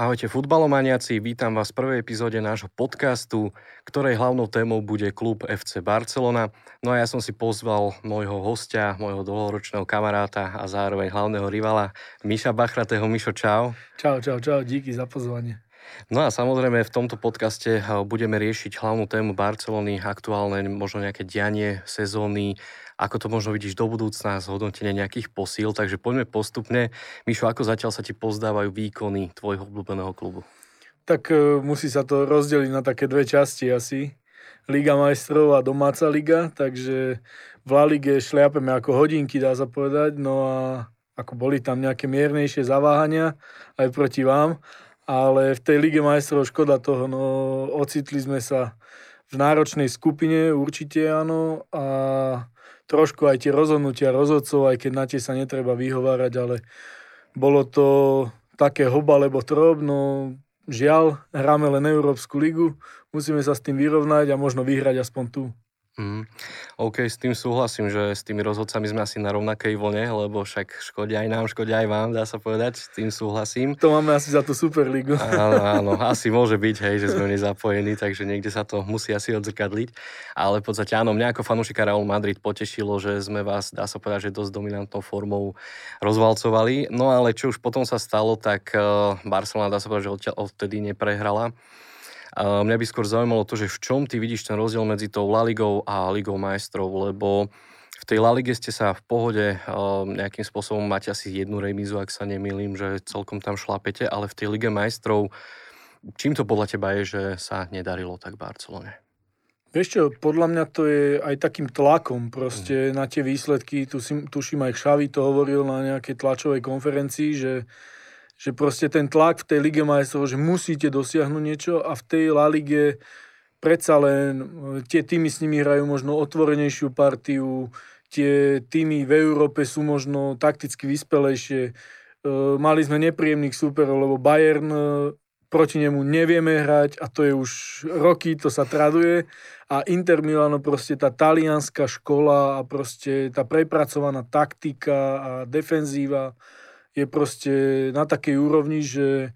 Ahojte futbalomaniaci, vítam vás v prvej epizóde nášho podcastu, ktorej hlavnou témou bude klub FC Barcelona. No a ja som si pozval môjho hostia, môjho dlhoročného kamaráta a zároveň hlavného rivala Miša Bachratého. Mišo, čau. Čau, čau, čau, díky za pozvanie. No a samozrejme v tomto podcaste eh, budeme riešiť hlavnú tému Barcelony, aktuálne možno nejaké dianie sezóny, ako to možno vidíš do budúcna, zhodnotenie nejakých posíl, takže poďme postupne. Mišo, ako zatiaľ sa ti pozdávajú výkony tvojho obľúbeného klubu? Tak e, musí sa to rozdeliť na také dve časti asi. Liga majstrov a domáca liga, takže v La Lige šliapeme ako hodinky, dá sa povedať, no a ako boli tam nejaké miernejšie zaváhania aj proti vám, ale v tej Lige majstrov škoda toho, no ocitli sme sa v náročnej skupine, určite áno, a trošku aj tie rozhodnutia rozhodcov, aj keď na tie sa netreba vyhovárať, ale bolo to také hoba alebo trob, no žiaľ, hráme len Európsku ligu, musíme sa s tým vyrovnať a možno vyhrať aspoň tu. Mm. OK, s tým súhlasím, že s tými rozhodcami sme asi na rovnakej vlne, lebo však škodia aj nám, škodia aj vám, dá sa povedať, s tým súhlasím. To máme asi za tú Superligu. Áno, áno, asi môže byť, hej, že sme nezapojení, takže niekde sa to musí asi odzrkadliť. Ale v podstate áno, mňa ako fanúšika Real Madrid potešilo, že sme vás, dá sa povedať, že dosť dominantnou formou rozvalcovali. No ale čo už potom sa stalo, tak eh, Barcelona, dá sa povedať, že odtedy neprehrala. Mňa by skôr zaujímalo to, že v čom ty vidíš ten rozdiel medzi tou La Ligou a Ligou majstrov, lebo v tej La Lige ste sa v pohode nejakým spôsobom máte asi jednu remízu, ak sa nemýlim, že celkom tam šlapete, ale v tej Lige majstrov čím to podľa teba je, že sa nedarilo tak Barcelone? Vieš čo, podľa mňa to je aj takým tlakom proste mm. na tie výsledky. Tu si, tuším aj Xavi to hovoril na nejakej tlačovej konferencii, že že proste ten tlak v tej Lige majstrov, že musíte dosiahnuť niečo a v tej La Lige predsa len e, tie týmy s nimi hrajú možno otvorenejšiu partiu, tie týmy v Európe sú možno takticky vyspelejšie. E, mali sme nepríjemných súperov, lebo Bayern e, proti nemu nevieme hrať a to je už roky, to sa traduje. A Inter Milano proste tá talianská škola a proste tá prepracovaná taktika a defenzíva je proste na takej úrovni, že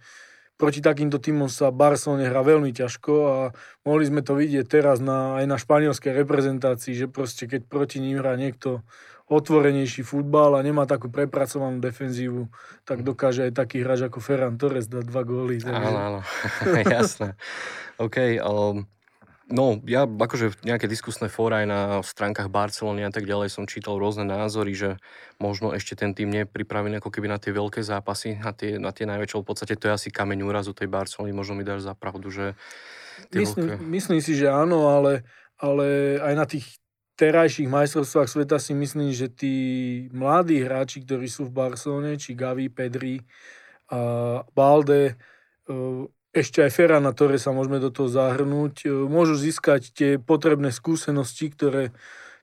proti takýmto týmom sa Barcelone hrá veľmi ťažko a mohli sme to vidieť teraz na, aj na španielskej reprezentácii, že proste keď proti ním hrá niekto otvorenejší futbal a nemá takú prepracovanú defenzívu, tak dokáže aj taký hráč ako Ferran Torres dať dva góly. Takže... Áno, áno, jasné. OK, um, No, ja akože nejaké diskusné fóra aj na stránkach Barcelony a tak ďalej som čítal rôzne názory, že možno ešte ten tým nie je pripravený ako keby na tie veľké zápasy, na tie, na tie najväčšie. V podstate to je asi kameň úrazu tej Barcelony, možno mi dáš za pravdu, že... Myslím, veľké... myslím si, že áno, ale, ale aj na tých terajších majstrovstvách sveta si myslím, že tí mladí hráči, ktorí sú v Barcelone, či Gavi, Pedri, a Balde, ešte aj Ferrana, ktoré sa môžeme do toho zahrnúť, e, môžu získať tie potrebné skúsenosti, ktoré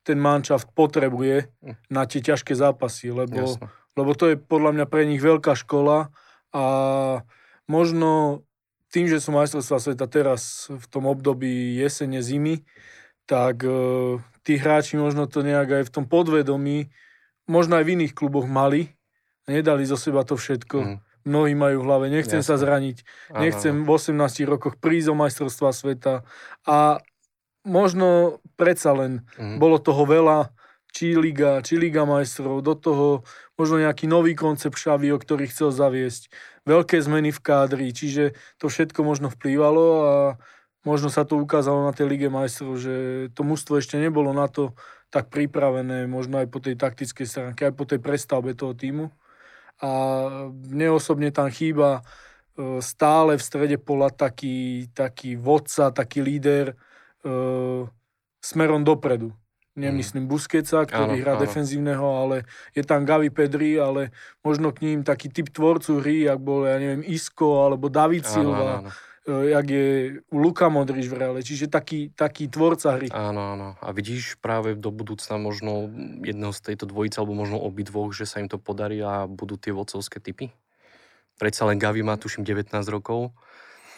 ten manšaft potrebuje na tie ťažké zápasy, lebo, lebo to je podľa mňa pre nich veľká škola a možno tým, že sú majstrovstvá sveta teraz v tom období jesene, zimy, tak e, tí hráči možno to nejak aj v tom podvedomí, možno aj v iných kluboch mali, nedali zo seba to všetko. Mm mnohí majú v hlave, nechcem Jasne. sa zraniť, nechcem v 18 rokoch prísť o majstrovstva sveta. A možno predsa len mm. bolo toho veľa, či Liga, či Liga majstrov, do toho možno nejaký nový koncept Xavi, o ktorý chcel zaviesť, veľké zmeny v kádri, čiže to všetko možno vplývalo a možno sa to ukázalo na tej Lige majstrov, že to mužstvo ešte nebolo na to tak pripravené, možno aj po tej taktickej stránke, aj po tej prestavbe toho týmu a mne osobne tam chýba e, stále v strede pola taký, taký vodca, taký líder e, smerom dopredu. Nemyslím Buskeca, ktorý áno, hrá áno. defenzívneho, ale je tam Gavi Pedri, ale možno k ním taký typ tvorcu hry, ak bol, ja neviem, Isko alebo David Silva. Áno, áno E, jak je Luka Modrič v reále, čiže taký, taký tvorca hry. Áno, áno. A vidíš práve do budúcna možno jedného z tejto dvojice, alebo možno obidvoch, že sa im to podarí a budú tie vodcovské typy? Predsa len Gavi má tuším 19 rokov.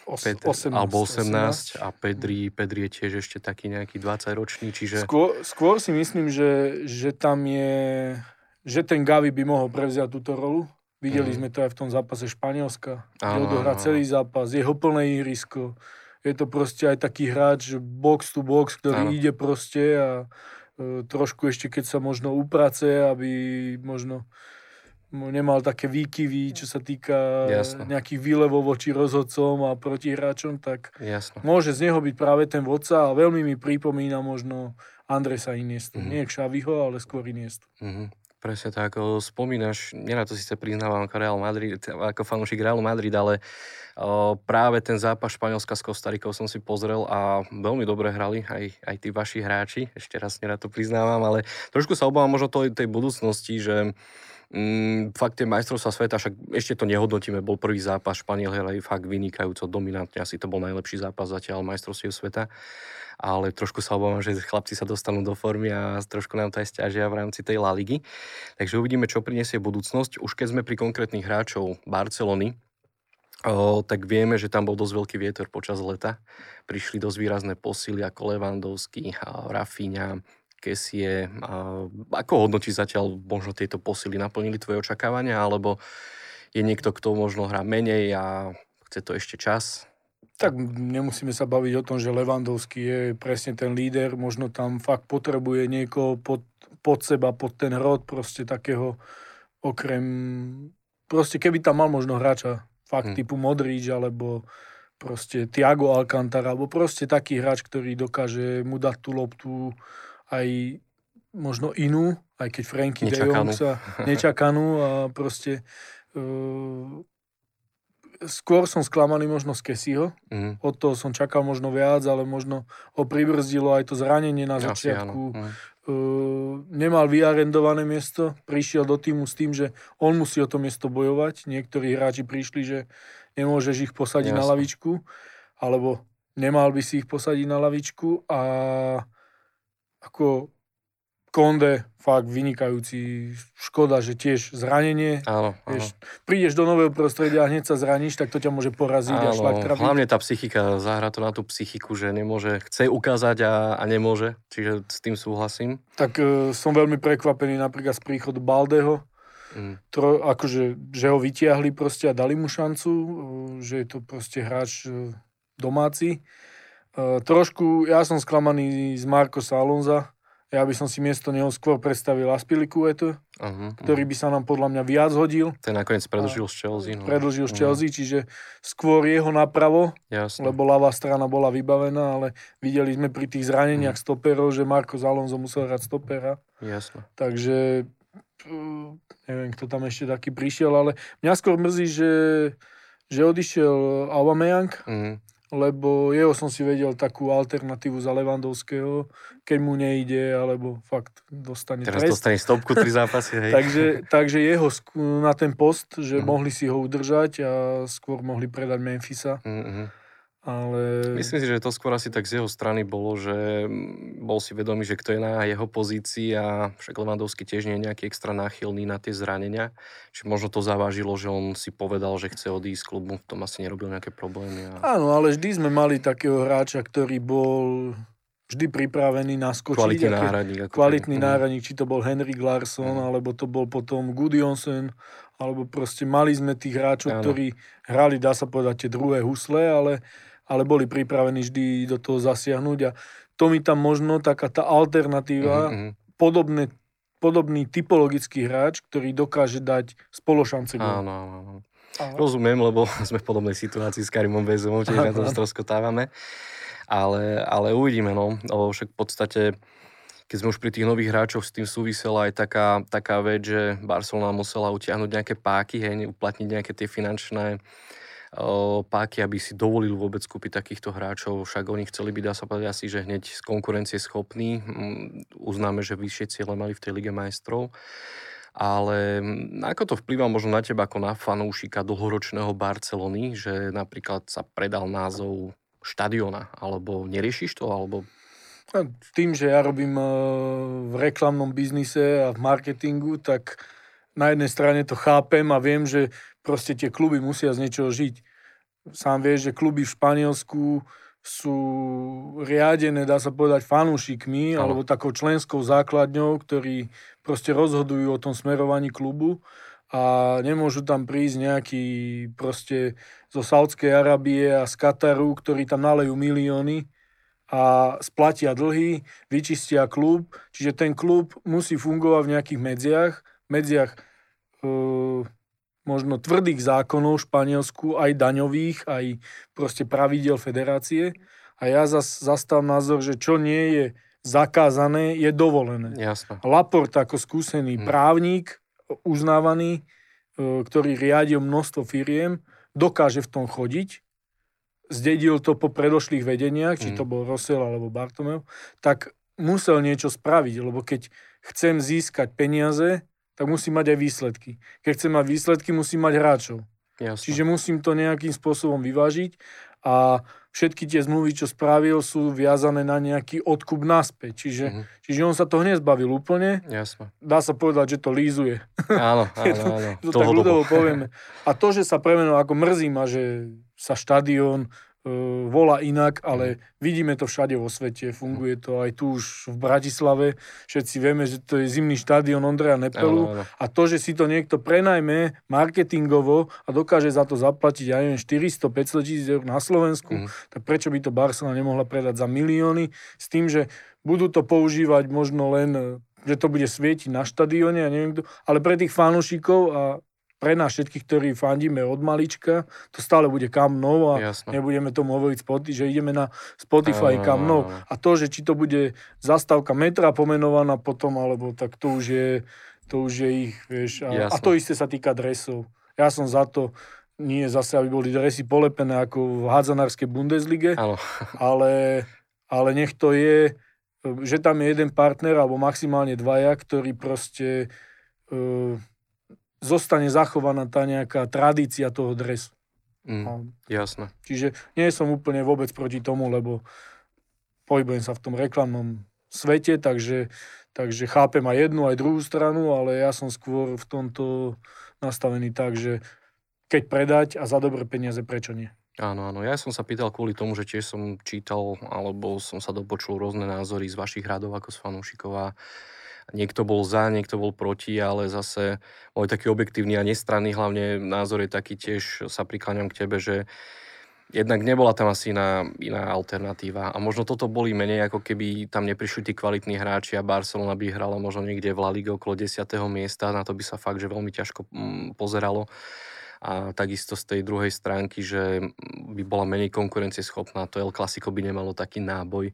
Os, 18, alebo 18, 18 a Pedri, Pedri je tiež ešte taký nejaký 20 ročný, čiže... Skôr, skôr si myslím, že, že tam je, že ten Gavi by mohol prevziať túto rolu Videli mm. sme to aj v tom zápase Španielska, kde odohrá celý zápas, jeho plné ihrisko. Je to proste aj taký hráč box to box, ktorý ano. ide proste a e, trošku ešte keď sa možno uprace, aby možno nemal také výkyvy, čo sa týka Jasne. nejakých výlevov voči rozhodcom a protihráčom, tak Jasne. môže z neho byť práve ten vodca a veľmi mi pripomína možno Andresa Iniestu. Mm-hmm. Nie Xaviho, ale skôr Iniestu. Mm-hmm. Presne tak, spomínaš, na to síce priznávam ako Real Madrid, ako fanúšik Realu Madrid, ale práve ten zápas Španielska s Kostarikou som si pozrel a veľmi dobre hrali aj, aj tí vaši hráči, ešte raz nerad to priznávam, ale trošku sa obávam možno tej, tej budúcnosti, že Mm, fakt tie majstrovstvá sveta, však ešte to nehodnotíme, bol prvý zápas, Španiel hrali fakt vynikajúco, dominantne, asi to bol najlepší zápas zatiaľ majstrovstiev sveta, ale trošku sa obávam, že chlapci sa dostanú do formy a trošku nám to aj stiažia v rámci tej La Ligy. Takže uvidíme, čo prinesie budúcnosť. Už keď sme pri konkrétnych hráčov Barcelony, o, tak vieme, že tam bol dosť veľký vietor počas leta. Prišli dosť výrazné posily ako Levandovský, Rafinha, Kesie. Ako hodnotí zatiaľ možno tieto posily? Naplnili tvoje očakávania? Alebo je niekto, kto možno hrá menej a chce to ešte čas? Tak nemusíme sa baviť o tom, že Levandovský je presne ten líder. Možno tam fakt potrebuje niekoho pod, pod seba, pod ten rod, proste takého okrem... Proste keby tam mal možno hráča fakt hmm. typu Modrič, alebo proste Tiago Alcantara, alebo proste taký hráč, ktorý dokáže mu dať tú loptu, aj možno inú, aj keď Franky de Jong sa nečakanú a proste uh, skôr som sklamaný možno z Kesiho. Mm. Od toho som čakal možno viac, ale možno ho pribrzdilo aj to zranenie na začiatku. Mm. Uh, nemal vyarendované miesto, prišiel do týmu s tým, že on musí o to miesto bojovať. Niektorí hráči prišli, že nemôžeš ich posadiť Jasne. na lavičku, alebo nemal by si ich posadiť na lavičku a ako Konde, fakt vynikajúci. Škoda, že tiež zranenie. Áno, áno. Vieš, prídeš do nového prostredia a hneď sa zraníš, tak to ťa môže poraziť áno, a šlak trafiť. Hlavne tá psychika, zahra to na tú psychiku, že nemôže, chce ukázať a, a nemôže, čiže s tým súhlasím. Tak e, som veľmi prekvapený napríklad z príchodu Baldeho, mm. tro, akože, že ho vytiahli proste a dali mu šancu, e, že je to proste hráč e, domáci Uh, trošku, ja som sklamaný z Markosa Alonza. Ja by som si miesto neho skôr predstavil Aspilicuetu, uh-huh, ktorý by sa nám podľa mňa viac hodil. Ten nakoniec predlžil z Chelsea. No. Predlžil z Chelsea, uh-huh. čiže skôr jeho napravo, Jasne. lebo ľavá strana bola vybavená, ale videli sme pri tých zraneniach uh-huh. stoperov, že Marko Alonso musel hrať stopera. Jasne. Takže neviem, kto tam ešte taký prišiel, ale mňa skôr mrzí, že, že odišiel Aubameyang. Uh-huh lebo jeho som si vedel takú alternatívu za Levandovského, keď mu nejde, alebo fakt dostane Teraz trest. dostane stopku tri zápasy, hej. takže, takže jeho na ten post, že mm. mohli si ho udržať a skôr mohli predať Memphisa. Mm-hmm. Ale... Myslím si, že to skôr asi tak z jeho strany bolo, že bol si vedomý, že kto je na jeho pozícii a však Levandovský tiež nie je nejaký extra náchylný na tie zranenia. Čiže možno to zavážilo, že on si povedal, že chce odísť z klubu, v tom asi nerobil nejaké problémy. A... Áno, ale vždy sme mali takého hráča, ktorý bol vždy pripravený naskočiť. Kvalitný náhradník. Ako kvalitný ten, náhradník, či to bol Henrik Larsson, mm. alebo to bol potom Gudjonsen, alebo proste mali sme tých hráčov, ano. ktorí hrali, dá sa povedať, tie druhé husle, ale ale boli pripravení vždy do toho zasiahnuť a to mi tam možno taká tá alternatíva, mm-hmm. podobné, podobný typologický hráč, ktorý dokáže dať spološance gol. Áno, áno. Rozumiem, lebo sme v podobnej situácii s Karimom Bezomom, tiež na tom stroskotávame. Ale, ale uvidíme, no. Lebo však v podstate, keď sme už pri tých nových hráčoch, s tým súvisela aj taká, taká vec, že Barcelona musela utiahnuť nejaké páky, hej, uplatniť nejaké tie finančné páky, aby si dovolil vôbec kúpiť takýchto hráčov. Však oni chceli byť, dá sa povedať asi, že hneď z konkurencie schopní. Mm, uznáme, že vyššie ciele mali v tej Lige majstrov. Ale mm, ako to vplyvá možno na teba ako na fanúšika dlhoročného Barcelony, že napríklad sa predal názov štadiona, alebo neriešiš to, alebo tým, že ja robím e, v reklamnom biznise a v marketingu, tak na jednej strane to chápem a viem, že proste tie kluby musia z niečoho žiť. Sám vieš, že kluby v Španielsku sú riadené, dá sa povedať, fanúšikmi, no. alebo takou členskou základňou, ktorí proste rozhodujú o tom smerovaní klubu a nemôžu tam prísť nejaký proste zo Saudskej Arábie a z Kataru, ktorí tam nalejú milióny a splatia dlhy, vyčistia klub, čiže ten klub musí fungovať v nejakých medziach, medziach e, možno tvrdých zákonov v Španielsku, aj daňových, aj proste pravidel federácie. A ja zas, zastávam názor, že čo nie je zakázané, je dovolené. Jasne. Laport ako skúsený hmm. právnik, uznávaný, e, ktorý riadil množstvo firiem, dokáže v tom chodiť, zdedil to po predošlých vedeniach, či to bol Rosel alebo Bartomeu, tak musel niečo spraviť, lebo keď chcem získať peniaze, tak musí mať aj výsledky. Keď chcem mať výsledky, musí mať hráčov. Jasne. Čiže musím to nejakým spôsobom vyvážiť a všetky tie zmluvy, čo spravil, sú viazané na nejaký odkup naspäť. Čiže, mm-hmm. čiže on sa toho nezbavil úplne. Jasne. Dá sa povedať, že to lízuje. Áno, áno, áno. to, to tak ľudovo povieme. A to, že sa premenil, ako mrzí ma, že sa štadión volá inak, ale mhm. vidíme to všade vo svete, funguje to aj tu už v Bratislave, všetci vieme, že to je zimný štadión Ondreja Nepelu ano, ano. a to, že si to niekto prenajme marketingovo a dokáže za to zaplatiť, ja neviem, 400-500 tisíc eur na Slovensku, mm. tak prečo by to Barcelona nemohla predať za milióny s tým, že budú to používať možno len že to bude svietiť na štadióne a neviem kto, ale pre tých fanúšikov a pre nás všetkých, ktorí fandíme od malička, to stále bude kam Nou a Jasne. nebudeme tomu hovoriť, že ideme na Spotify kam Nou. A to, že či to bude zastávka metra pomenovaná potom, alebo tak to už je, to už je ich, vieš. A, a to isté sa týka dresov. Ja som za to, nie zase, aby boli dresy polepené ako v hádzanárskej Bundeslige, ale, ale nech to je, že tam je jeden partner alebo maximálne dvaja, ktorí proste uh, zostane zachovaná tá nejaká tradícia toho dresu. Mm, jasné. Čiže nie som úplne vôbec proti tomu, lebo pohybujem sa v tom reklamnom svete, takže, takže chápem aj jednu, aj druhú stranu, ale ja som skôr v tomto nastavený tak, že keď predať a za dobré peniaze, prečo nie? Áno, áno. Ja som sa pýtal kvôli tomu, že tiež som čítal, alebo som sa dopočul rôzne názory z vašich radov ako z fanúšikov a niekto bol za, niekto bol proti, ale zase môj taký objektívny a nestranný hlavne názor je taký tiež, sa prikláňam k tebe, že jednak nebola tam asi iná, iná alternatíva. A možno toto boli menej, ako keby tam neprišli tí kvalitní hráči a Barcelona by hrala možno niekde v La Liga okolo 10. miesta, na to by sa fakt, že veľmi ťažko mm, pozeralo. A takisto z tej druhej stránky, že by bola menej konkurencieschopná, to El Clasico by nemalo taký náboj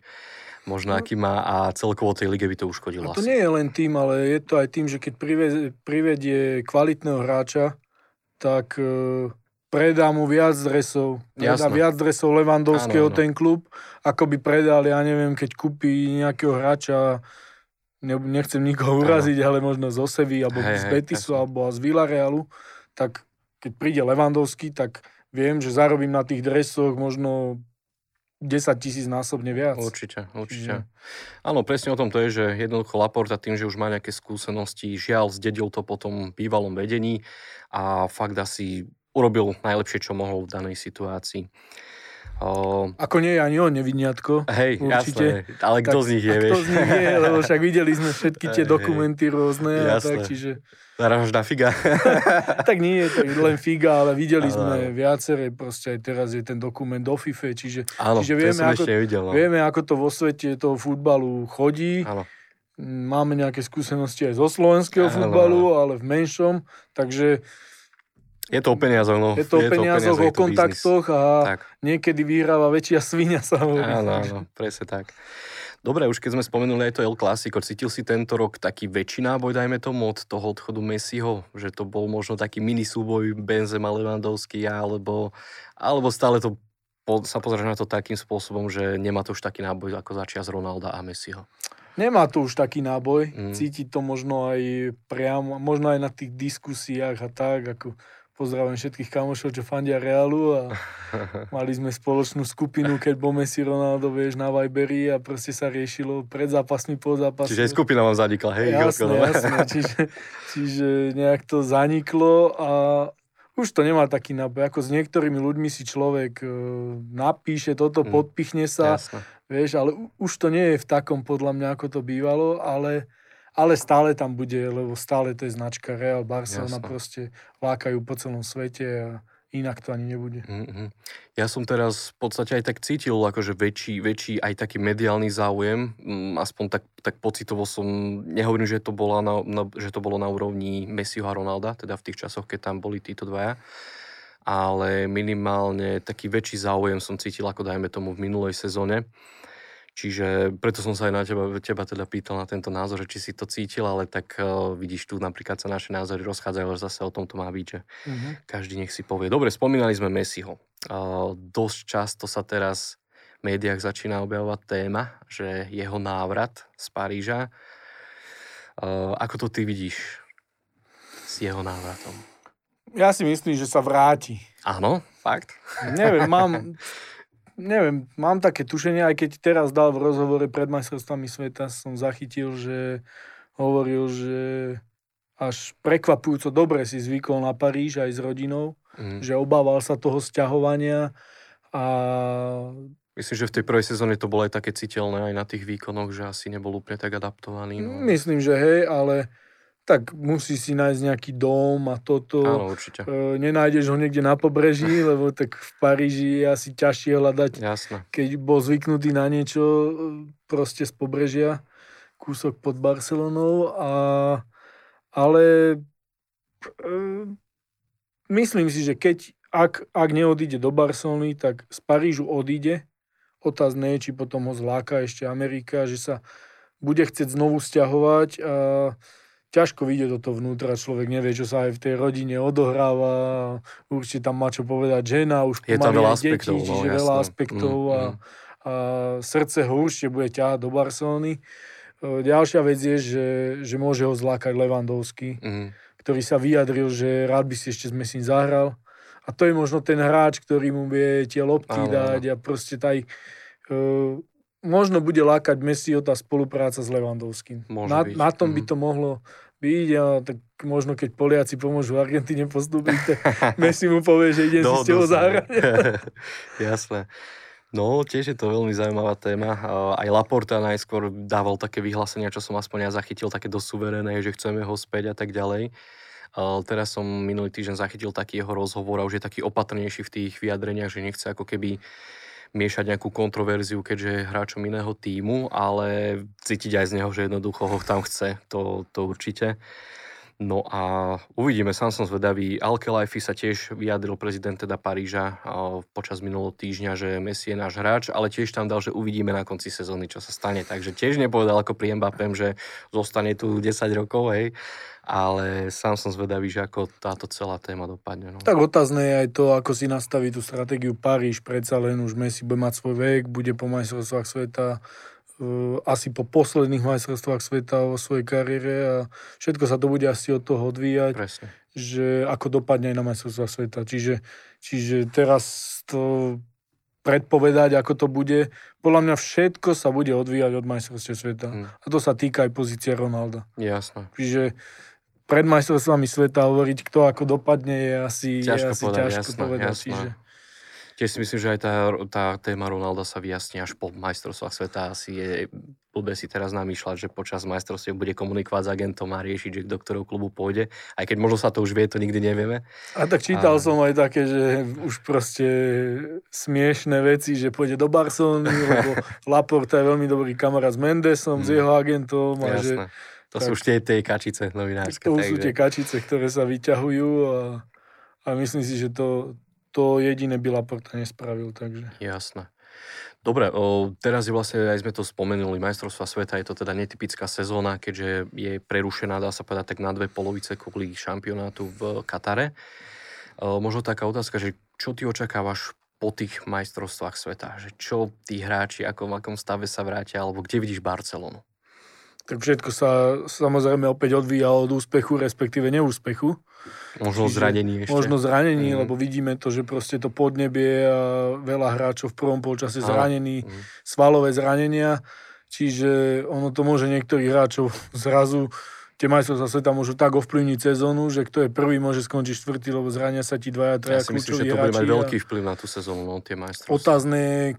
možno no. aký má a celkovo tej lige by to uškodilo. A to asi. nie je len tým, ale je to aj tým, že keď privedie, privedie kvalitného hráča, tak e, predá mu viac dresov. Predá Jasne. viac dresov Levandovského áno, áno. ten klub, ako by predal, ja neviem, keď kúpi nejakého hráča ne, nechcem nikoho uraziť, áno. ale možno z Osevy, alebo hej, z Betisu, hej, alebo z Villarealu, tak keď príde Levandovský, tak viem, že zarobím na tých dresoch možno 10 tisíc násobne viac. Určite, určite. Čiže... Áno, presne o tom to je, že jednoducho Laporta tým, že už má nejaké skúsenosti, žiaľ, zdedil to potom bývalom vedení a fakt asi urobil najlepšie, čo mohol v danej situácii. O... Ako nie je ani on nevidniatko. Hej, určite. jasné, ale kto tak, z nich je, vieš? Kto z nich je, lebo však videli sme všetky tie dokumenty rôzne a tak, čiže... Narážaš na figa? tak nie je to len figa, ale videli ale... sme viaceré, proste aj teraz je ten dokument do FIFA, čiže, Áno, čiže vieme, ako, nevidel, no. vieme, ako to vo svete toho futbalu chodí. Áno. Máme nejaké skúsenosti aj zo slovenského futbalu, ale v menšom, takže je to o peniazoch, no. Je to o peniazoch, o kontaktoch a tak. niekedy vyhráva väčšia svinia sa. Áno, áno, presne tak. Dobre, už keď sme spomenuli aj to El Clasico, cítil si tento rok taký väčší náboj, dajme tomu, od toho odchodu Messiho? Že to bol možno taký mini súboj Benzema Lewandowski, alebo, alebo stále to sa pozrieš na to takým spôsobom, že nemá to už taký náboj ako začias Ronalda a Messiho? Nemá to už taký náboj, mm. cíti to možno aj priamo, možno aj na tých diskusiách a tak, ako Pozdravujem všetkých kamošov, čo fandia Realu a mali sme spoločnú skupinu, keď bol Messi Ronaldo, vieš, na Viberi a proste sa riešilo pred zápasmi, po zápasmi. Čiže aj skupina vám zanikla, hej? Jasné, jasné. Čiže, čiže nejak to zaniklo a už to nemá taký náboj. Ako s niektorými ľuďmi si človek e, napíše toto, hmm. podpichne sa, Jasne. vieš, ale už to nie je v takom podľa mňa, ako to bývalo, ale ale stále tam bude, lebo stále to je značka Real, Barcelona Jasne. proste lákajú po celom svete a inak to ani nebude. Mm-hmm. Ja som teraz v podstate aj tak cítil akože väčší, väčší aj taký mediálny záujem, mm, aspoň tak, tak pocitovo som, nehovorím, že to, bola na, na, že to bolo na úrovni Messiho a Ronalda, teda v tých časoch, keď tam boli títo dvaja, ale minimálne taký väčší záujem som cítil, ako dajme tomu v minulej sezóne. Čiže preto som sa aj na teba, teba teda pýtal na tento názor, či si to cítil, ale tak uh, vidíš tu napríklad sa naše názory rozchádzajú, ale zase o tom to má byť, že uh-huh. každý nech si povie. Dobre, spomínali sme Messiho. Uh, dosť často sa teraz v médiách začína objavovať téma, že jeho návrat z Paríža. Uh, ako to ty vidíš s jeho návratom? Ja si myslím, že sa vráti. Áno, fakt? Neviem, mám neviem, mám také tušenie, aj keď teraz dal v rozhovore pred majstrovstvami sveta, som zachytil, že hovoril, že až prekvapujúco dobre si zvykol na Paríž aj s rodinou, mm. že obával sa toho sťahovania a... Myslím, že v tej prvej sezóne to bolo aj také citeľné aj na tých výkonoch, že asi nebol úplne tak adaptovaný. No. Myslím, že hej, ale tak musí si nájsť nejaký dom a toto. Áno, určite. E, nenájdeš ho niekde na pobreží, lebo tak v Paríži je asi ťažšie hľadať, Jasne. keď bol zvyknutý na niečo e, proste z pobrežia, kúsok pod Barcelonou. A, ale e, myslím si, že keď, ak, ak neodíde do Barcelony, tak z Parížu odíde. Otázne je, či potom ho zláka ešte Amerika, že sa bude chcieť znovu stiahovať. A, ťažko vidieť do toho vnútra, človek nevie, čo sa aj v tej rodine odohráva, určite tam má čo povedať žena, už je tam veľa aspektov, deti, no, čiže veľa aspektov mm, a, mm. a srdce ho určite bude ťahať do Barcelony. E, ďalšia vec je, že, že môže ho zlákať Levandovský, mm. ktorý sa vyjadril, že rád by si ešte s Messi zahral. A to je možno ten hráč, ktorý mu vie tie lopty Áno. dať a proste taj, uh, možno bude lákať Messiho tá spolupráca s Levandovským. Môže na, byť. na tom mm. by mhm. to mohlo byť a tak možno keď Poliaci pomôžu Argentíne postúpiť, tak Messi mu povie, že idem si s tebou zahrať. Jasné. No, tiež je to veľmi zaujímavá téma. Aj Laporta najskôr dával také vyhlásenia, čo som aspoň ja zachytil, také dosť suverené, že chceme ho späť a tak ďalej. Teraz som minulý týždeň zachytil taký jeho rozhovor a už je taký opatrnejší v tých vyjadreniach, že nechce ako keby miešať nejakú kontroverziu, keďže je hráčom iného týmu, ale cítiť aj z neho, že jednoducho ho tam chce, to, to určite. No a uvidíme, sám som zvedavý. Alkelajfi sa tiež vyjadril prezident teda Paríža počas minulého týždňa, že Messi je náš hráč, ale tiež tam dal, že uvidíme na konci sezóny, čo sa stane. Takže tiež nepovedal ako pri Mbappem, že zostane tu 10 rokov, hej ale sám som zvedavý, že ako táto celá téma dopadne. No. Tak otázne je aj to, ako si nastaví tú stratégiu Paríž, predsa len už Messi bude mať svoj vek, bude po majstrovstvách sveta uh, asi po posledných majstrovstvách sveta vo svojej kariére a všetko sa to bude asi od toho odvíjať, Presne. že ako dopadne aj na majstrovstvách sveta. Čiže, čiže teraz to predpovedať, ako to bude. Podľa mňa všetko sa bude odvíjať od majstrovstiev sveta. Hmm. A to sa týka aj pozície Ronalda. Jasné. Čiže pred majstrovstvami sveta hovoriť, kto ako dopadne, je asi ťažko je asi povedať. Ťažko jasné, povedať jasné. Čiže... Tiež si myslím, že aj tá, tá téma Ronalda sa vyjasní až po majstrovstvách sveta. Asi je blbé si teraz namýšľať, že počas majstrovstiev bude komunikovať s agentom a riešiť, že do ktorého klubu pôjde. Aj keď možno sa to už vie, to nikdy nevieme. A tak čítal a... som aj také, že už proste smiešné veci, že pôjde do Barcelony, lebo Laporta je veľmi dobrý kamarát s Mendesom, hmm. s jeho agentom. A že to tak, sú už tie, tie kačice novinárske. To takže... sú tie kačice, ktoré sa vyťahujú a, a myslím si, že to, to jediné by Laporta nespravil. Takže. Jasné. Dobre, o, teraz je vlastne, aj sme to spomenuli, majstrovstva sveta, je to teda netypická sezóna, keďže je prerušená, dá sa povedať, tak na dve polovice kvôli šampionátu v Katare. O, možno taká otázka, že čo ty očakávaš po tých majstrovstvách sveta? Že čo tí hráči, ako v akom stave sa vrátia, alebo kde vidíš Barcelonu? Tak všetko sa samozrejme opäť odvíja od úspechu, respektíve neúspechu. Možno Čiže, zranení ešte. Možno zranení, mm. lebo vidíme to, že proste to podnebie a veľa hráčov v prvom polčase zranení, mm. svalové zranenia. Čiže ono to môže niektorých hráčov zrazu tie majstrovstvá sveta môžu tak ovplyvniť sezónu, že kto je prvý, môže skončiť štvrtý, lebo zrania sa ti dvaja, traja ja si myslím, že to bude mať veľký vplyv na tú sezónu, no, tie majstrovstvá. Otázne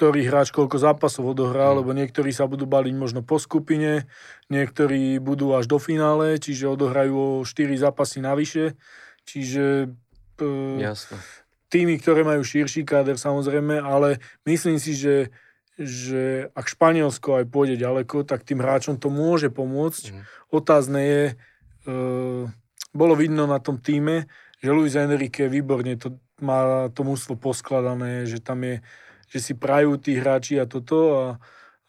ktorý hráč koľko zápasov odohrá, mm. lebo niektorí sa budú baliť možno po skupine, niektorí budú až do finále, čiže odohrajú o 4 zápasy navyše. Čiže e, Jasne. týmy, ktoré majú širší káder samozrejme, ale myslím si, že že ak Španielsko aj pôjde ďaleko, tak tým hráčom to môže pomôcť. Mm. Otázne je, e, bolo vidno na tom týme, že Luis Enrique výborne to, má to mústvo poskladané, že tam je, že si prajú tí hráči a toto a,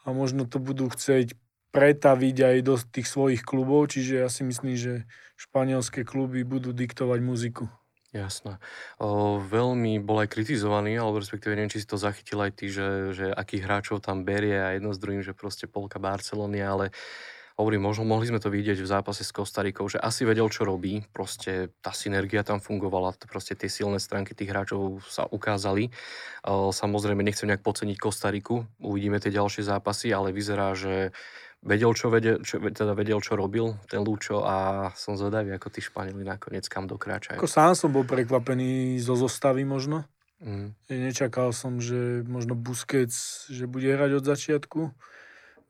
a možno to budú chcieť pretaviť aj do tých svojich klubov, čiže ja si myslím, že španielské kluby budú diktovať muziku. Jasné. O, veľmi bol aj kritizovaný, alebo respektíve neviem, či si to zachytil aj ty, že, že akých hráčov tam berie a jedno s druhým, že proste polka Barcelony, ale hovorím, možno mohli sme to vidieť v zápase s Kostarikou, že asi vedel, čo robí, proste tá synergia tam fungovala, proste tie silné stránky tých hráčov sa ukázali. O, samozrejme, nechcem nejak podceniť Kostariku, uvidíme tie ďalšie zápasy, ale vyzerá, že vedel, čo, vedel, čo, teda vedel, čo robil ten Lúčo a som zvedavý, ako tí Španieli nakoniec kam dokráčajú. Ako sám som bol prekvapený zo zostavy možno. Mm. Nečakal som, že možno Busquets, že bude hrať od začiatku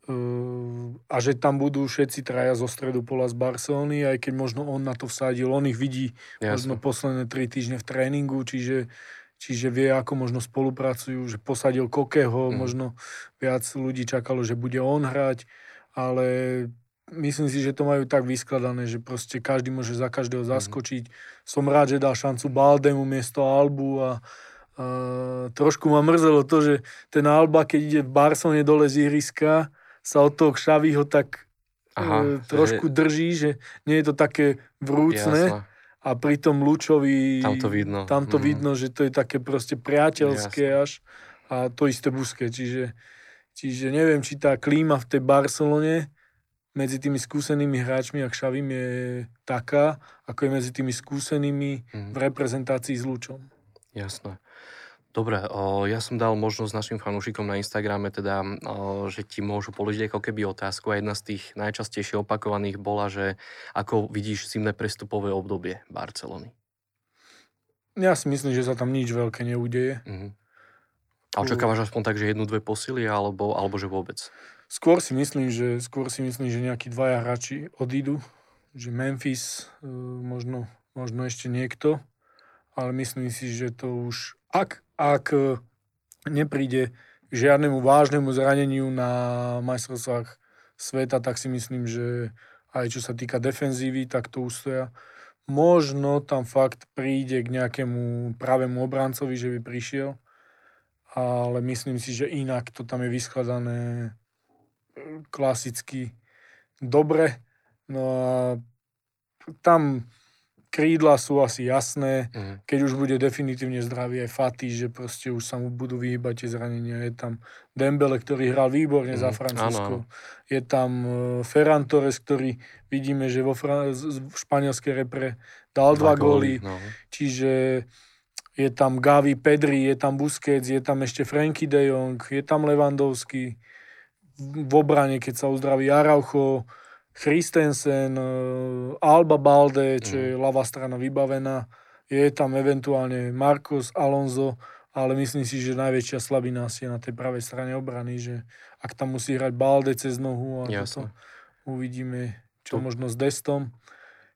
a že tam budú všetci traja zo stredu pola z Barcelony, aj keď možno on na to vsadil, on ich vidí Jasne. možno posledné tri týždne v tréningu, čiže, čiže vie, ako možno spolupracujú, že posadil Kokeho, mm. možno viac ľudí čakalo, že bude on hrať ale myslím si, že to majú tak vyskladané, že proste každý môže za každého mhm. zaskočiť. Mm-hmm. Som rád, že dal šancu Baldemu miesto Albu a, a trošku ma mrzelo to, že ten Alba, keď ide v Barcelone dole z ihriska, sa od toho Xaviho tak Aha, e, trošku že... drží, že nie je to také vrúcne. Jasne. A pri tom Lučovi... Tam to vidno. Tam to mm. vidno, že to je také proste priateľské Jasne. až. A to isté Buske, čiže Čiže neviem, či tá klíma v tej Barcelone medzi tými skúsenými hráčmi a Kšavým je taká, ako je medzi tými skúsenými mm. v reprezentácii s Lučom. Jasné. Dobre, o, ja som dal možnosť našim fanúšikom na Instagrame, teda, o, že ti môžu položiť ako keby otázku a jedna z tých najčastejšie opakovaných bola, že ako vidíš zimné prestupové obdobie Barcelony? Ja si myslím, že sa tam nič veľké neudeje. Mm-hmm. A očakávaš aspoň tak, že jednu, dve posily, alebo, alebo že vôbec? Skôr si myslím, že, skôr si myslím, že nejakí dvaja hráči odídu. Že Memphis, e, možno, možno ešte niekto. Ale myslím si, že to už... Ak, ak e, nepríde k žiadnemu vážnemu zraneniu na majstrovstvách sveta, tak si myslím, že aj čo sa týka defenzívy, tak to ustoja. Možno tam fakt príde k nejakému pravému obrancovi, že by prišiel ale myslím si, že inak to tam je vyskladané e, klasicky dobre. No a tam krídla sú asi jasné, mm. keď už bude definitívne zdravý aj Fatý, že proste už sa mu budú vyhýbať tie zranenia. Je tam Dembele, ktorý hral výborne mm. za mhm. Francúzsko. Je tam e, Ferran Torres, ktorý vidíme, že vo Fran- v španielskej repre dal dva, dva góly. No. Čiže je tam Gavi Pedri, je tam Busquets, je tam ešte Franky de Jong, je tam Levandovský, v obrane, keď sa uzdraví Araucho, Christensen, eh, Alba Balde, čo je mm. ľavá strana vybavená, je tam eventuálne Marcos Alonso, ale myslím si, že najväčšia slabina asi je na tej pravej strane obrany, že ak tam musí hrať Balde cez nohu a toto, uvidíme, čo to... možno s Destom.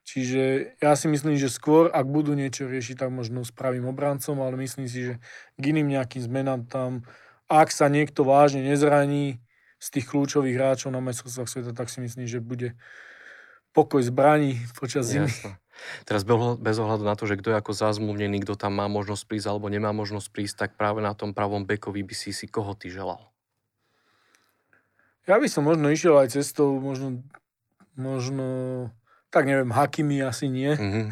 Čiže ja si myslím, že skôr, ak budú niečo riešiť, tak možno spravím obrancom, ale myslím si, že k iným nejakým zmenám tam, ak sa niekto vážne nezraní z tých kľúčových hráčov na majstrovstvách sveta, tak si myslím, že bude pokoj zbraní počas zimy. Jasne. Teraz bez ohľadu na to, že kto je ako zazmluvnený, kto tam má možnosť prísť alebo nemá možnosť prísť, tak práve na tom pravom bekovi by si si koho ty želal? Ja by som možno išiel aj cestou, možno, možno tak neviem, Hakimi asi nie. Mm-hmm.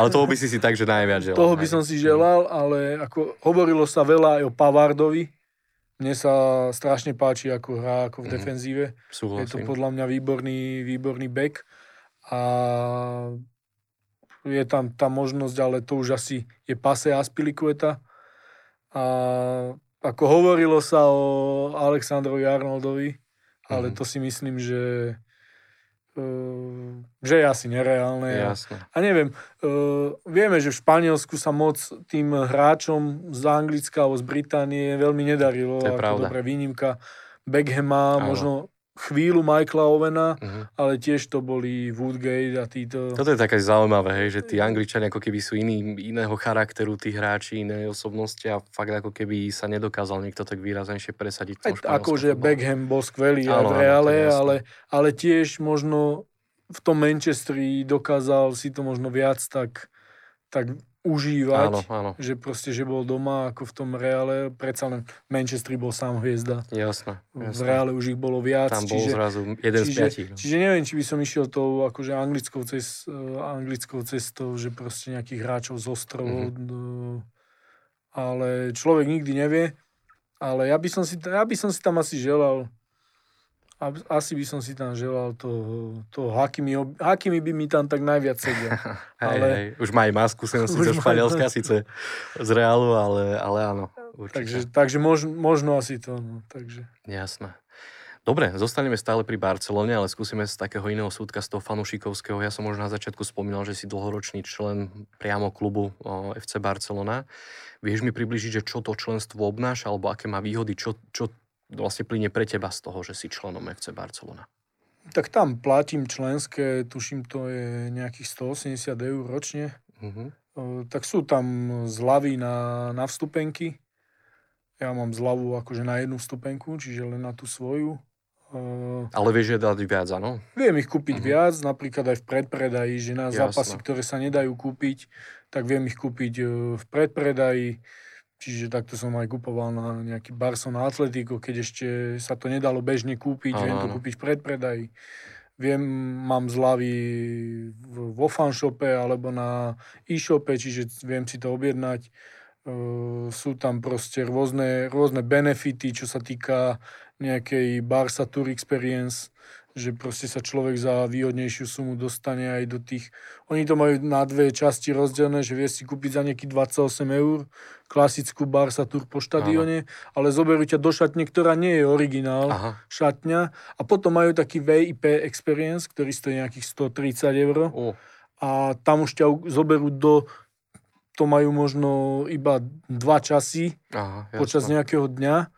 ale toho by si si tak, že najviac želal. Toho by som si želal, ale ako hovorilo sa veľa aj o Pavardovi. Mne sa strašne páči, ako hrá ako v mm-hmm. defenzíve. Súhlasím. Je to podľa mňa výborný, výborný back. A je tam tá možnosť, ale to už asi je pase Aspilikueta. A ako hovorilo sa o Aleksandrovi Arnoldovi, ale mm-hmm. to si myslím, že že je asi nereálne. Jasne. A neviem, uh, vieme, že v Španielsku sa moc tým hráčom z Anglicka alebo z Británie veľmi nedarilo. To je pravda. dobré výnimka Beckhama, Áno. možno chvíľu Michaela Owena, Mhm. ale tiež to boli Woodgate a títo... Toto je také zaujímavé, hej, že tí Angličania ako keby sú iný, iného charakteru, tí hráči, iné osobnosti a fakt ako keby sa nedokázal niekto tak výraznejšie presadiť. Aj, akože. Beckham bol skvelý aj Áno, v áno, Reále, jasné. ale, ale tiež možno v tom Manchestri dokázal si to možno viac tak, tak užívať. Áno, áno, Že proste, že bol doma ako v tom Reále, predsa len v Manchestri bol sám hviezda. jasné. V. Reále už ich bolo viac. Tam bol čiže, zrazu jeden z čiže, piatich. no. čiže neviem, či by som išiel tou akože anglickou, cest, anglickou cestou, že proste nejakých hráčov z ostrovov. Mm-hmm. Ale človek nikdy nevie. Ale ja by som si, ja by som si tam asi želal asi by som si tam želal to, to Hakimi, Hakimi by mi tam tak najviac sedel. Hej, ale- hej, už má aj masku skúsenosti zo má- Španielska, síce z Reálu, ale, ale áno, určite. takže takže mož, možno asi to. No, takže. Jasné. Dobre, zostaneme stále pri Barcelone, ale skúsime z takého iného súdka, z toho fanúšikovského. Ja som možno na začiatku spomínal, že si dlhoročný člen priamo klubu o, FC Barcelona. Vieš mi približiť, že čo to členstvo obnáša, alebo aké má výhody, čo, čo vlastne plyne pre teba z toho, že si členom FC Barcelona? Tak tam platím členské, tuším to je nejakých 180 eur ročne. O, tak sú tam zľavy na, na vstupenky. Ja mám zľavu akože na jednu vstupenku, čiže len na tú svoju. Ale vieš, že dať viac, áno? Viem ich kúpiť Mhm. viac, napríklad aj v predpredaji, že na Jasné. zápasy, ktoré sa nedajú kúpiť, tak viem ich kúpiť e, v predpredaji. Čiže takto som aj kupoval na nejaký Barcelona Atletico, keď ešte sa to nedalo bežne kúpiť, Áno, viem to kúpiť v predpredaji. Viem, mám zľavy vo fanshope alebo na e-shope, čiže viem si to objednať. Uh, sú tam proste rôzne, rôzne benefity, čo sa týka nejakej Barca Tour Experience, že proste sa človek za výhodnejšiu sumu dostane aj do tých... Oni to majú na dve časti rozdelené, že vie si kúpiť za nejaký 28 eur klasickú Barca Tour po štadióne, ale zoberú ťa do šatne, ktorá nie je originál Aha, šatňa a potom majú taký VIP Experience, ktorý stojí nejakých 130 eur o, a tam už ťa zoberú do to majú možno iba dva časy aha, počas nejakého dňa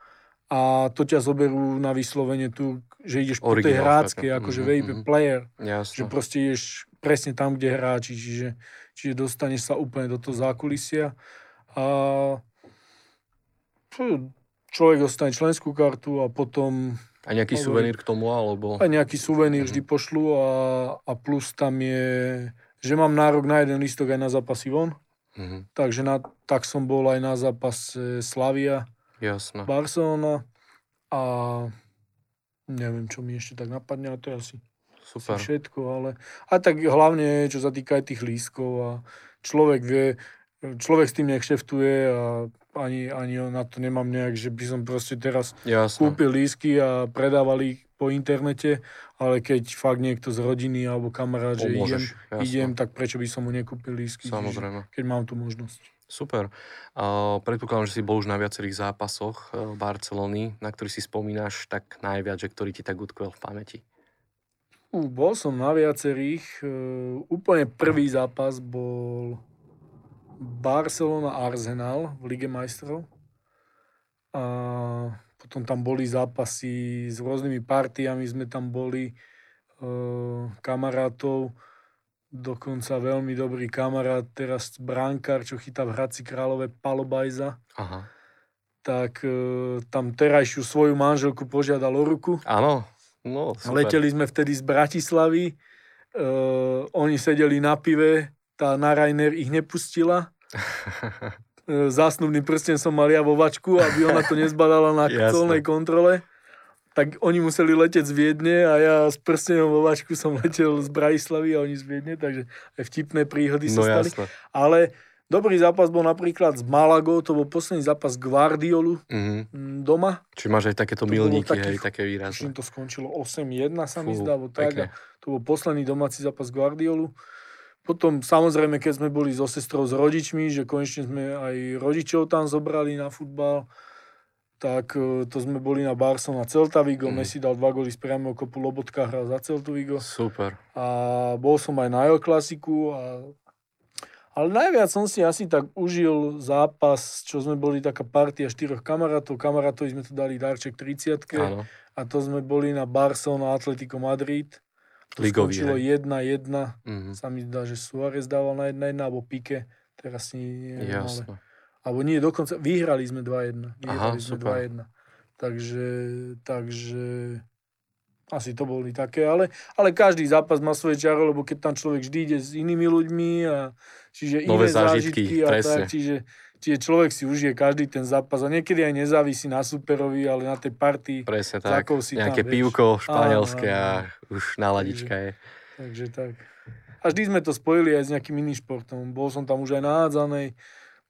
a to ťa zoberú na vyslovene tu, že ideš po tej Originál hráckej, akože Mhm, VIP mhm. player, Jasné. že proste ideš presne tam, kde hráči, čiže, čiže dostaneš sa úplne do toho zákulisia a človek dostane členskú kartu a potom A nejaký Hovorí. suvenír k tomu, alebo... aj nejaký suvenír Mhm. vždy pošlu a, a plus tam je, že mám nárok na jeden listok aj na zápasy von, Mhm, takže na, tak som bol aj na zápase Slavia, jasné. Barcelona a neviem, čo mi ešte tak napadne, a to je asi, asi Super. všetko, ale a tak hlavne, čo sa týka aj tých lístkov a človek vie, človek s tým nekšeftuje a ani, ani na to nemám nejak, že by som proste teraz Jasné. kúpil lístky a predával ich po internete, ale keď fakt niekto z rodiny alebo kamarát, že idem, idem, tak prečo by som mu nekúpil lístky, čiže, Samozrejme. keď mám tú možnosť. Super. Uh, predpokladám, že si bol už na viacerých zápasoch uh, Barcelony, na ktorý si spomínaš tak najviac, že ktorý ti tak utkvel v pamäti. Bol som na viacerých. Uh, úplne prvý zápas bol Barcelona Arsenal v Lige majstrov. A potom tam boli zápasy s rôznymi partiami, sme tam boli uh, kamarátov, dokonca veľmi dobrý kamarát, teraz bránkar, čo chytá v Hradci Králové Palobajza, Aha. tak uh, tam terajšiu svoju manželku požiadal o ruku. Áno, no super. Leteli sme vtedy z Bratislavy, uh, oni sedeli na pive, tá na Rainer ich nepustila. Uh, Zásnubný prsten som mal ja vo vačku, aby ona to nezbadala na colnej kontrole. Tak oni museli leteť z Viedne a ja s prstenom vo vačku som letel z Bratislavy a oni z Viedne, takže aj vtipné príhody No sa stali. jasné. Ale dobrý zápas bol napríklad s Malagou, to bol posledný zápas Guardiolu Mhm. mm, doma. Či máš aj takéto milníky, takých- hej, také výrazné. to skončilo 8-1 sa mi zdá, tak. A to bol posledný domáci zápas Guardiolu. Potom samozrejme, keď sme boli so sestrou s rodičmi, že konečne sme aj rodičov tam zobrali na futbal, tak e, to sme boli na Barcelona Celta Vigo, mm. Messi dal dva góly z priamého kopu, Lobotka hral za Celtu Vigo. Super. A bol som aj na El Klasiku a ale najviac som si asi tak užil zápas, čo sme boli taká partia štyroch kamarátov. Kamarátovi sme tu dali darček 30 a to sme boli na Barcelona Atletico Madrid. To Ligový, skončilo 1-1. Mm-hmm. Sa mi zdá, že Suárez dával na 1-1, alebo Pique. Teraz nie, ale... Alebo nie, dokonca vyhrali sme 2-1. Vyhrali Aha, sme super. 2-1. Takže, takže asi to boli také, ale, ale každý zápas má svoje čaro, lebo keď tam človek vždy ide s inými ľuďmi a čiže Nové iné zážitky, zážitky a presne. tak, čiže, čiže človek si užije každý ten zápas a niekedy aj nezávisí na superovi, ale na tej partii. Presne tak, si nejaké tam, pivko španielské a už náladička je. Takže tak. A vždy sme to spojili aj s nejakým iným športom. Bol som tam už aj na hádzanej,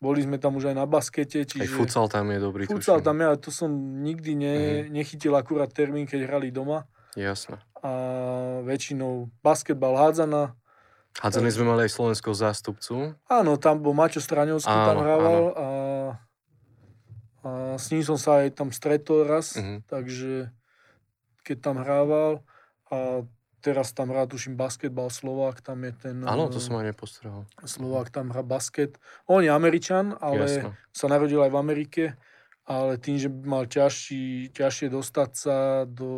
boli sme tam už aj na baskete. Čiže... Aj futsal tam je dobrý. Futsal tuším. tam je, ale to som nikdy ne, mm. nechytil akurát termín, keď hrali doma. Jasné. A väčšinou basketbal hádzana. Hádzali sme mali aj slovenského zástupcu. Áno, tam bol Maťo Straňovský, tam hrával a, a s ním som sa aj tam stretol raz, mm-hmm. takže keď tam hrával a teraz tam hrá, tuším, basketbal Slovák, tam je ten... Áno, to som aj nepostrehol. Slovák tam hrá basket. On je Američan, ale Jasne. sa narodil aj v Amerike, ale tým, že mal ťažší, ťažšie dostať sa do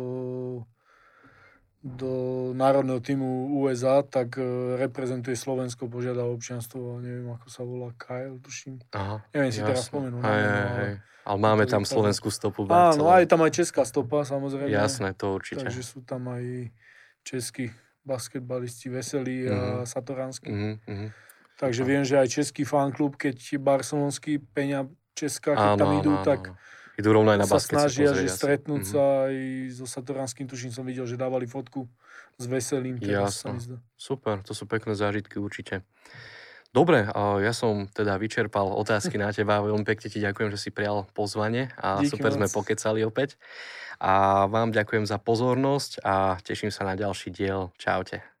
do národného týmu USA, tak e, reprezentuje Slovensko, požiada občianstvo, neviem, ako sa volá, Kyle, tuším. Aha, neviem si jasne. teraz spomenúť. Hej, hej, hej. Ale máme tam slovenskú stopu. Áno, aj tam aj česká stopa, samozrejme. Jasné, to určite. Takže sú tam aj českí basketbalisti Veselí mm-hmm. a mhm. Satoránsky. Mm-hmm. Takže viem, že aj český fanklub, keď barcelonský Peňa Česká, keď áno, tam idú, áno, tak idú rovno aj na sa snažia, že stretnúť mm-hmm. sa aj so Satoránským, tuším som videl, že dávali fotku s veselým. Jasno. Super, to sú pekné zážitky určite. Dobre, ja som teda vyčerpal otázky na teba. Veľmi pekne ti ďakujem, že si prijal pozvanie a Díky super moc. sme pokecali opäť. A vám ďakujem za pozornosť a teším sa na ďalší diel. Čaute.